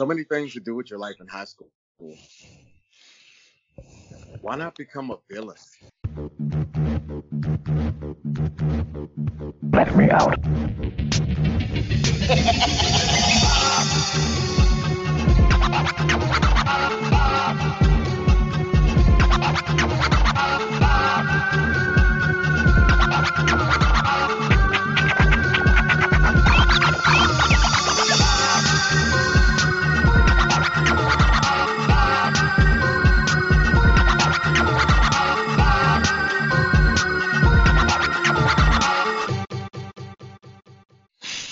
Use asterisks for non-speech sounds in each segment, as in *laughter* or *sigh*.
So many things to do with your life in high school. Why not become a villain? Let me out. *laughs*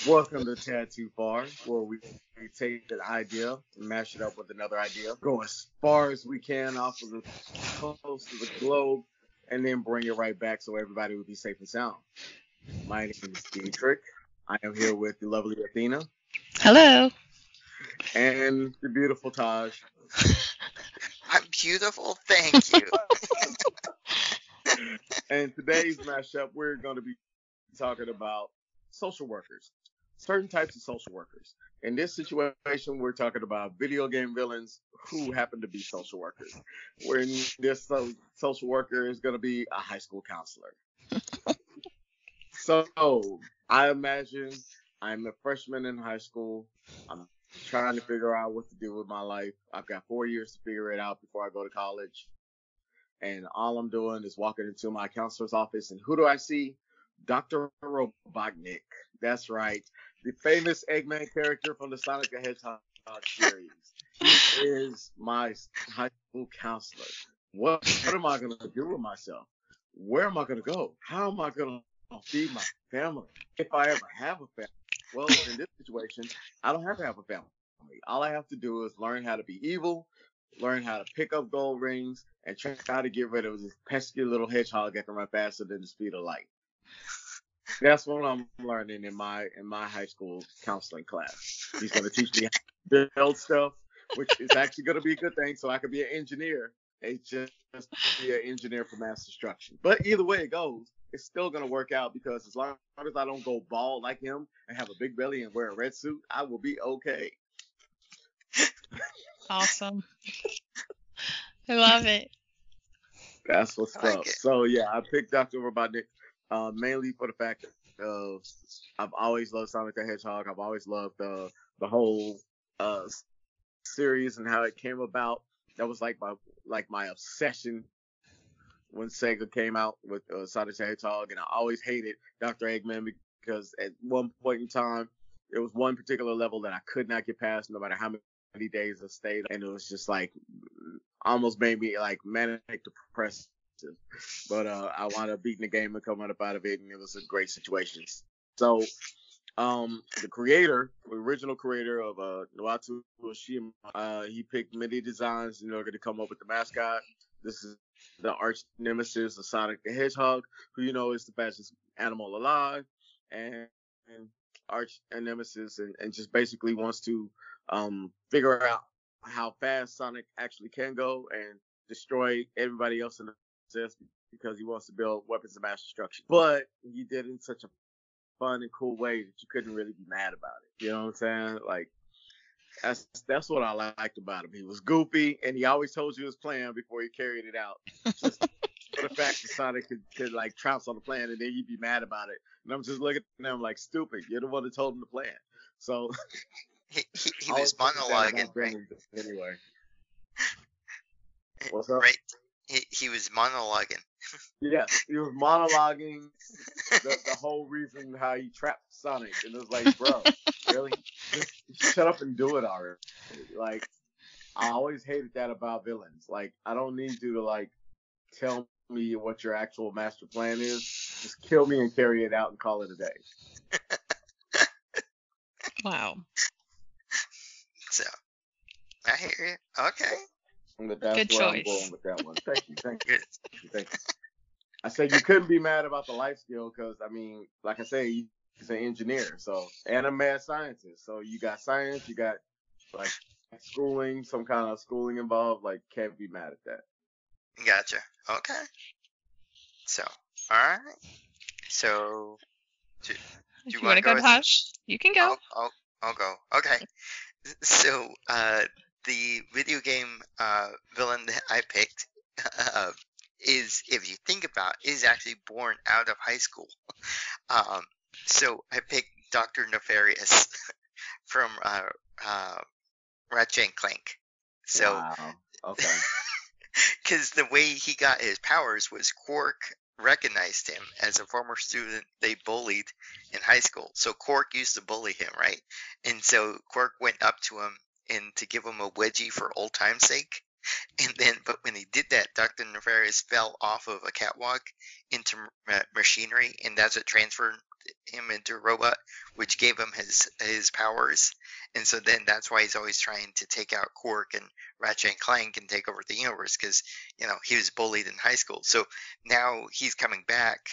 Welcome to Tad Too Far, where we, we take an idea and mash it up with another idea, go as far as we can off of the coast of the globe, and then bring it right back so everybody will be safe and sound. My name is Dietrich. I am here with the lovely Athena Hello. and the beautiful Taj. *laughs* I'm beautiful, thank you. *laughs* And today's mashup, we're going to be talking about social workers, certain types of social workers. In this situation, we're talking about video game villains who happen to be social workers. When this so- social worker is going to be a high school counselor. *laughs* so I imagine I'm a freshman in high school. I'm trying to figure out what to do with my life. I've got four years to figure it out before I go to college. And all I'm doing is walking into my counselor's office, and who do I see? Dr. Robotnik. That's right. The famous Eggman character from the Sonic the Hedgehog series. He is my high school counselor. What, what am I going to do with myself? Where am I going to go? How am I going to feed my family? If I ever have a family. Well, in this situation, I don't have to have a family. All I have to do is learn how to be evil, learn how to pick up gold rings, and try to get rid of this pesky little hedgehog that can run faster than the speed of light. That's what I'm learning in my in my high school counseling class. He's going to teach me how to build stuff, which is actually going to be a good thing, so I can be an engineer. It's just be an engineer for mass destruction. But either way it goes, it's still going to work out because as long as I don't go bald like him and have a big belly and wear a red suit, I will be okay. Awesome. I love it. That's what's like up. it. So yeah, I picked Dr. Robotnik uh, mainly for the fact of I've always loved Sonic the Hedgehog. I've always loved the the whole uh, series and how it came about. That was like my like my obsession when Sega came out with uh, Sonic the Hedgehog, and I always hated Dr. Eggman because at one point in time, there was one particular level that I could not get past, no matter how many days I stayed, and it was just like almost made me like manic depressive. But uh, I wound up beating the game and coming up out of it, and it was a great situation. So, um, the creator, the original creator of uh, Naoto Oshima, uh, he picked many designs in order to come up with the mascot. This is the arch nemesis of Sonic the Hedgehog, who you know is the fastest animal alive, and, and arch nemesis, and, and just basically wants to um, figure out how fast Sonic actually can go and destroy everybody else in the process because he wants to build weapons of mass destruction. But he did it in such a fun and cool way that you couldn't really be mad about it. You know what I'm saying? Like that's that's what I liked about him. He was goofy and he always told you his plan before he carried it out. Just for the fact that Sonic could, could like trounce on the plan and then you'd be mad about it. And I'm just looking at him like stupid. You're the one that told him the plan. So *laughs* he he, he *laughs* was always think that monologuing, about right? villains Anyway, *laughs* what's up? Right. He, he was monologuing. Yeah, he was monologuing the, the whole reason how he trapped Sonic, and it was like, bro, really? Just shut up and do it already. Like, I always hated that about villains. Like, I don't need you to like tell me what your actual master plan is. Just kill me and carry it out and call it a day. Wow. So I hear you. Okay. And that- that's Good where I'm choice. going with that one. Thank you, thank you, *laughs* thank you, thank you. I said you couldn't be mad about the life skill because I mean, like I say, he's an engineer, so and a mad scientist. So you got science, you got like schooling, some kind of schooling involved. Like, can't be mad at that. Gotcha. Okay. So, all right. So, do If you you want to wanna go, go with- Tosh, you can go. I'll, I'll, I'll go. Okay. So, *laughs* so uh, the video game uh, villain that I picked *laughs* uh, is, if you think about, it, is actually born out of high school. *laughs* Um, so I picked Doctor Nefarious *laughs* from uh, uh, Ratchet and Clank. So, wow. Okay. because the way he got his powers was Quark recognized him as a former student they bullied in high school. So Quark used to bully him, right? And so Quark went up to him and to give him a wedgie for old time's sake. And then, but when he did that, Dr. Nefarious fell off of a catwalk into ma- uh, machinery, and that's what transferred him into a robot, which gave him his his powers. And so then that's why he's always trying to take out Quark and Ratchet and Clank and take over the universe because you know he was bullied in high school. So now he's coming back. *laughs*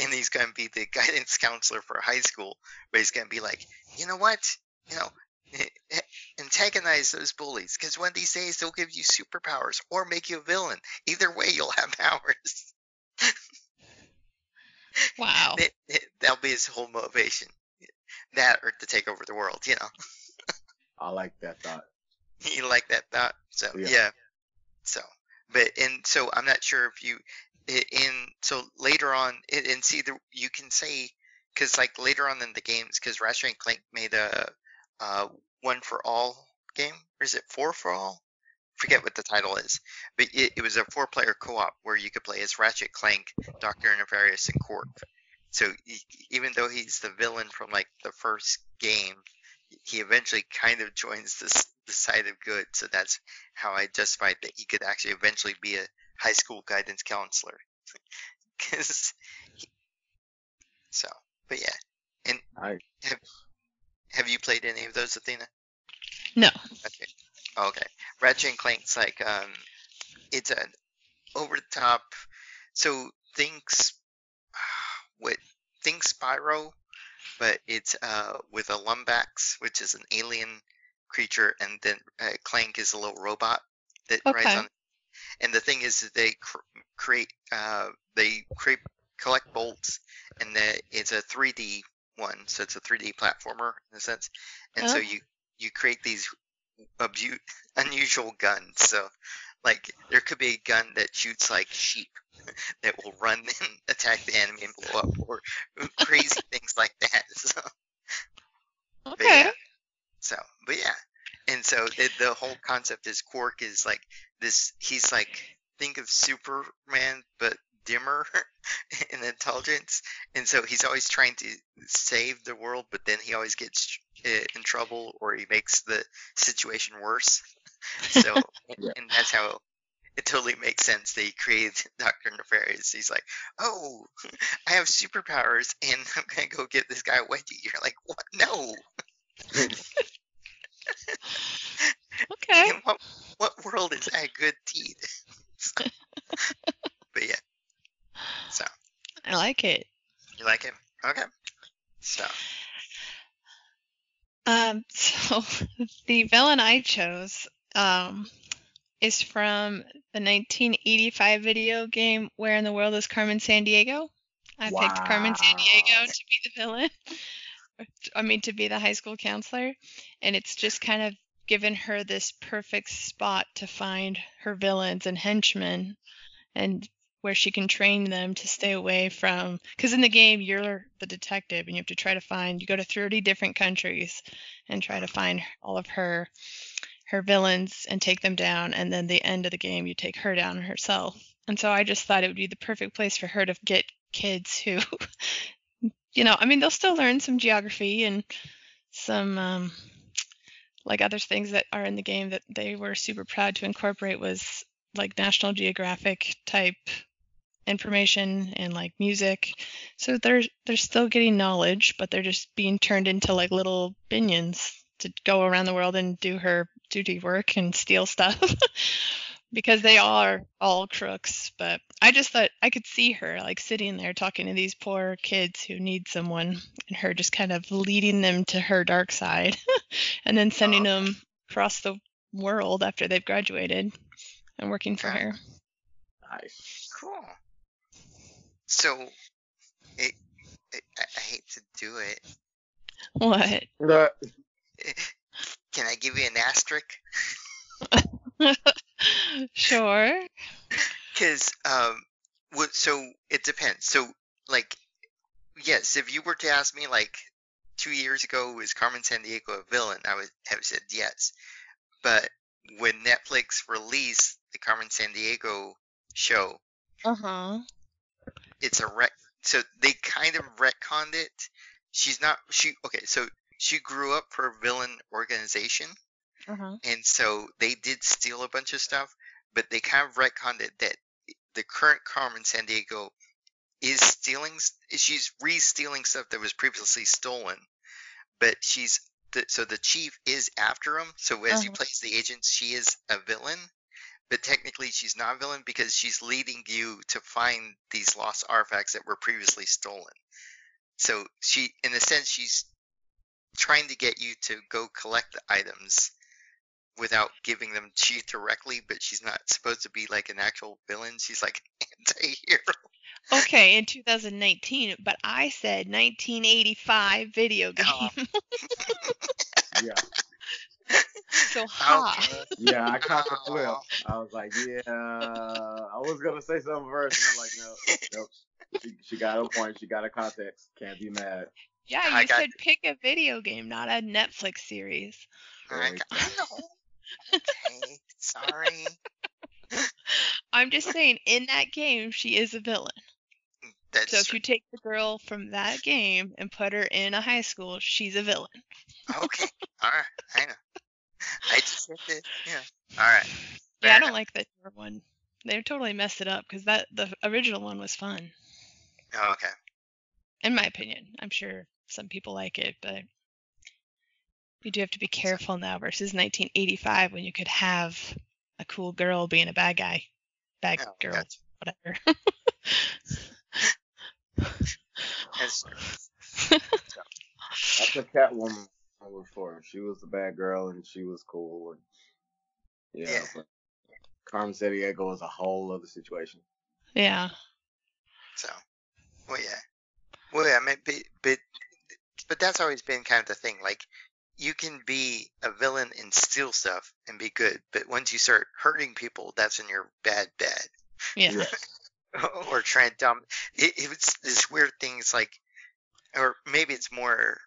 And he's going to be the *laughs* guidance counselor for high school, but he's going to be like, you know what, you know, *laughs* antagonize those bullies because one of these days they'll give you superpowers or make you a villain. Either way, you'll have *laughs* powers. Wow. It- it- that'll be his whole motivation. That or to take over the world, you know. I like that thought. *laughs* you like that thought? So Yeah. yeah. So, but and so I'm not sure if you in so later on and and see the you can say because like later on in the games because Ratchet and Clank made a uh one for all game or is it four for all? Forget what the title is, but it, it was a four-player co-op where you could play as Ratchet, Clank, Doctor Nefarious, and Quark. So e- even though he's the villain from like the first game, he eventually kind of joins this the side of good. So that's how I justified that he could actually eventually be a high school guidance counselor. *laughs* 'Cause he- so, but yeah. I Have you played any of those, Athena? No. Okay. Okay. Ratchet and Clank's like um, it's an over the top. So thinks *sighs* what think Spyro, but it's uh with a Lombax, which is an alien creature, and then uh, Clank is a little robot that rides Okay. on. And the thing is that they cr- create uh they create collect bolts, and the, it's a 3D one, so it's a 3D platformer in a sense. And so Oh. you you create these abu- unusual guns. So, like, there could be a gun that shoots like sheep *laughs* that will run *laughs* and attack the enemy and blow up, or crazy *laughs* things like that. So, but Okay. yeah. So, but yeah. And so the, the whole concept is Quark is like this. He's like think of Superman, but dimmer in intelligence, and so he's always trying to save the world, but then he always gets in trouble or he makes the situation worse. *laughs* So, Yeah. and that's how it totally makes sense that he created *laughs* Doctor Nefarious. He's like, oh, *laughs* I have superpowers, and I'm gonna go get this guy wedgie. You're like, what? No. Okay. In what what world is that good deed? but yeah. So I like it. you like it? Okay. So Um, so *laughs* the villain I chose um, is from the 1985 video game Where in the World is Carmen Sandiego? I picked Carmen Sandiego to be the villain. *laughs* I mean, to be the high school counselor. And it's just kind of given her this perfect spot to find her villains and henchmen and where she can train them to stay away from because in the game you're the detective and you have to try to find you go to 30 different countries and try to find all of her her villains and take them down and then the end of the game you take her down herself. And so i just thought it would be the perfect place for her to get kids who *laughs* you know i mean they'll still learn some geography and some um, like other things that are in the game that they were super proud to incorporate was like national geographic type information and like music so they're they're still getting knowledge but they're just being turned into like little binions to go around the world and do her duty work and steal stuff *laughs* because they are all crooks but i just thought i could see her like sitting there talking to these poor kids who need someone and her just kind of leading them to her dark side *laughs* and then sending Oh. them across the world after they've graduated and working for her Nice. cool. So it, it I, I hate to do it. what The- *laughs* can I give you an asterisk? *laughs* sure. Because um, what? So it depends. So like, yes, if you were to ask me like two years ago was Carmen Sandiego a villain, I would have said yes. But when Netflix released the Carmen Sandiego show, Uh huh. It's a rec. So they kind of retconned it. She's not. She okay. So she grew up for a villain organization, Uh huh. and so they did steal a bunch of stuff, but they kind of retconned it that the current Carmen Sandiego is stealing. She's re-stealing stuff that was previously stolen, but she's the, so the chief is after him. So as Uh-huh. play as the agent, she is a villain, but technically she's not a villain because she's leading you to find these lost artifacts that were previously stolen. So she, in a sense, she's trying to get you to go collect the items without giving them to you directly, but she's not supposed to be like an actual villain. She's like an *laughs* anti-hero. Okay, in 2019, but I said 1985 video uh-huh. game. Oh. *laughs* Yeah, so ha. Okay. yeah. I caught the flip. I was like, yeah. I was gonna say something first, and I'm like, no, nope. She, she got a point. She got a context. Can't be mad. Yeah, I you got said pick a video game, not a Netflix series. I, got- I know. Okay, sorry. *laughs* I'm just saying, in that game, she is a villain. That's So if you take the girl from that game and put her in a high school, she's a villain. okay. *laughs* All right, I know. *laughs* I just have to, yeah. All right. Yeah, I don't like the newer one. They totally messed it up because that the original one was fun, Oh, okay. in my opinion. I'm sure some people like it, but you do have to be careful now versus 1985 when you could have a cool girl being a bad guy, bad Oh, girl, gotcha. whatever. *laughs* *laughs* That's, That's what Catwoman was for. She was the bad girl, and she was cool. And yeah, Yeah. but Carmen Sandiego was a whole other situation. yeah. so, well, yeah. Well, yeah, I mean, but, but, but that's always been kind of the thing. Like, you can be a villain and steal stuff and be good, but once you start hurting people, that's when you're bad, bad. Yeah. Yeah. *laughs* or trying to dump. It, it's this weird thing. It's like, or maybe it's more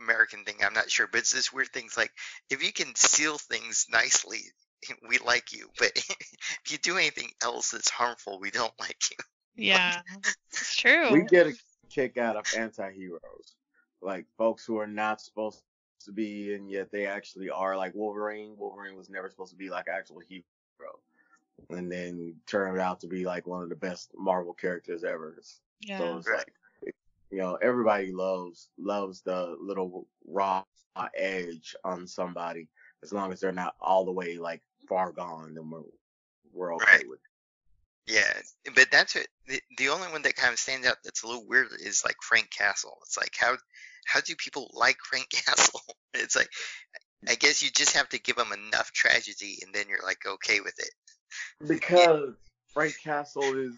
American thing. I'm not sure, but it's this weird thing. It's like if you can seal things nicely, *laughs* we like you. But *laughs* if you do anything else that's harmful, we don't like you. *laughs* Yeah. It's true. We get a kick out of anti-heroes, like folks who are not supposed to be, and yet they actually are. Like Wolverine. Wolverine was never supposed to be like an actual hero, and then turned out to be like one of the best Marvel characters ever. So yeah. it's Right. like, you know, everybody loves loves the little raw edge on somebody, as long as they're not all the way like far gone, then we're we're okay Right. with. it. Yeah, but that's it. The, the only one that kind of stands out that's a little weird is like Frank Castle. It's like how how do people *laughs* like Frank Castle? It's like I guess you just have to give them enough tragedy, and then you're like okay with it. *laughs* Because Frank Castle is,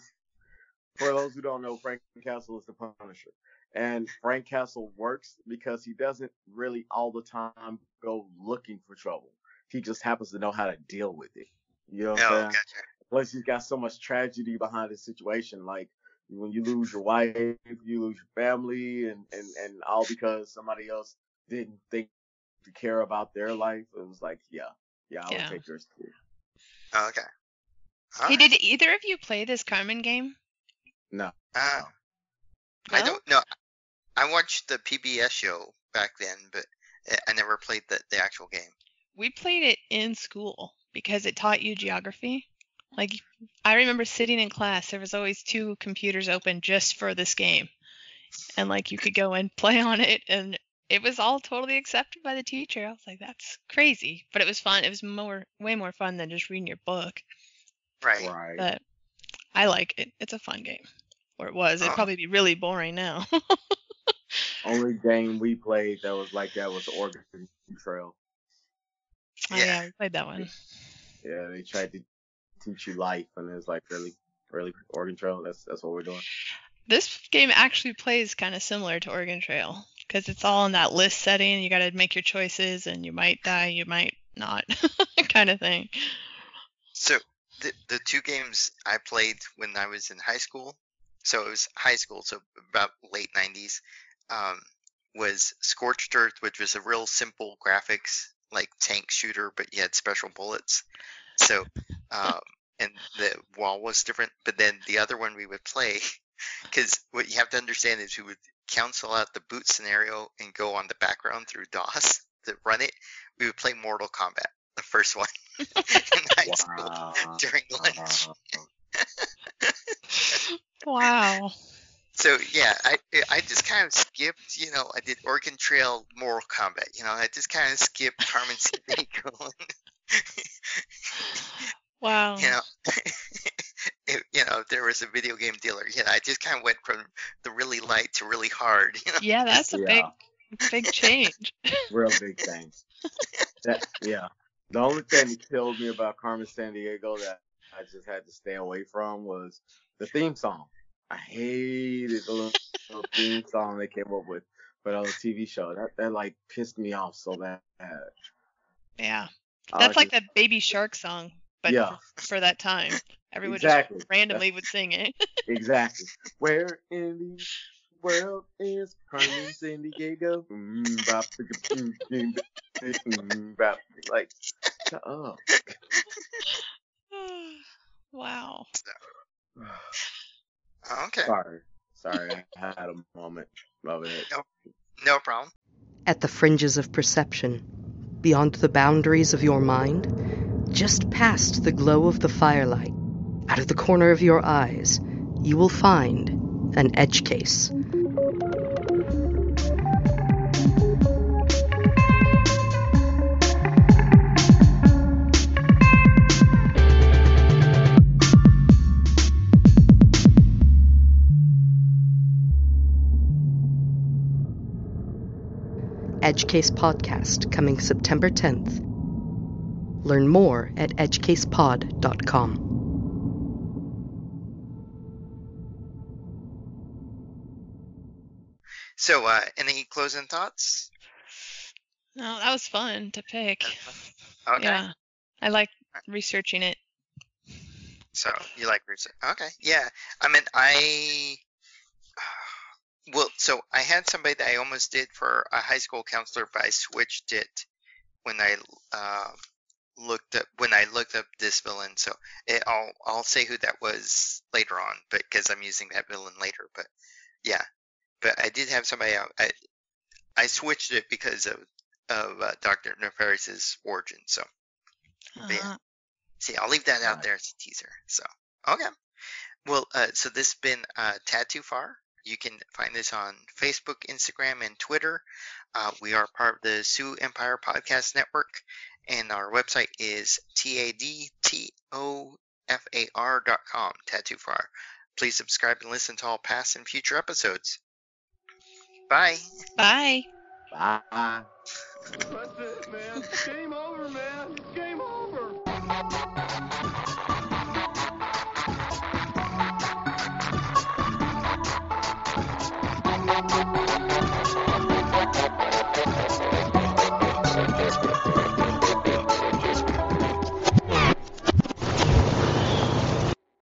for those who don't know, Frank Castle is the Punisher. And Frank Castle works because he doesn't really all the time go looking for trouble. He just happens to know how to deal with it. You know what I'm Oh, saying? gotcha. Plus, he's got so much tragedy behind his situation. Like when you lose your wife, you lose your family, and and and all because somebody else didn't think to care about their life. It was like, yeah, yeah, I'll Yeah. take yours too. Oh, okay. Hey, Alright. did either of you play this Carmen game? No, Uh, I don't know. I watched the PBS show back then, but I- I never played the, the actual game. We played it in school because it taught you geography. Like, I remember sitting in class, there was always two computers open just for this game. And, like, you could go and *laughs* play on it, and it was all totally accepted by the teacher. I was like, that's crazy. But it was fun. It was more, way more fun than just reading your book. Right. right. But I like it. It's a fun game. Or it was. It'd Oh. probably be really boring now. *laughs* Only game we played that was like that was Oregon Trail. Oh, Yeah. yeah, we played that one. Yeah, they tried to teach you life, and it's like really, really Oregon Trail. That's that's what we're doing. This game actually plays kind of similar to Oregon Trail because it's all in that list setting. You got to make your choices, and you might die, you might not, *laughs* kind of thing. So the the two games I played when I was in high school, so it was high school, so about late '90s, um, was Scorched Earth, which was a real simple graphics like tank shooter, but you had special bullets. So, um, and the wall was different. But then the other one we would play, *laughs* because what you have to understand is we would cancel out the boot scenario and go on the background through DOS to run it. We would play Mortal Kombat, the first one, *laughs* in high school during lunch. *laughs* Wow. Wow. So yeah, I I just kind of skipped, you know, I did Oregon Trail Mortal Kombat, you know, I just kind of skipped Carmen *laughs* Sandiego. Wow. *laughs* you know, *laughs* if, you know, if there was a video game dealer, you know, I just kind of went from the really light to really hard, you know. Yeah, that's a Yeah. big, big change. Real big thing. That, yeah. The only thing that killed me about Carmen Sandiego that I just had to stay away from was the theme song. I hated the little, little *laughs* theme song they came up with for the TV show. That that like pissed me off so bad. Yeah. That's like just- the Baby Shark song, but Yeah. for, that time. Everyone Exactly. just randomly would sing it. *laughs* Exactly. Where in the world is Carmen Sandiego? Like, shut up. Wow. *sighs* Okay, Sorry. Sorry, I had a moment of it. no problem. At the fringes of perception, beyond the boundaries of your mind, just past the glow of the firelight, out of the corner of your eyes, you will find an edge case. Edge Case Podcast coming September 10th. Learn more at edgecasepod.com. So, uh, any closing thoughts? No, that was fun to pick. Okay. Yeah. I like researching it. So you like research? Okay. Yeah. I mean, I. So I had somebody that I almost did for a high school counselor, but I switched it when I uh, looked up when I looked up this villain. So it, I'll I'll say who that was later on, but because I'm using that villain later. But yeah, but I did have somebody. out- I I switched it because of of uh, Doctor Nefarious's origin. So yeah. Uh, See, I'll leave that out there as a teaser. So, okay. Well, uh, so this has been uh, Tad Too Far. You can find this on Facebook, Instagram, and Twitter. Uh, we are part of the Sioux Empire Podcast Network, and our website is tadtofar.com, Tad Too Far. Please subscribe and listen to all past and future episodes. Bye. bye. Bye. That's it, man. Game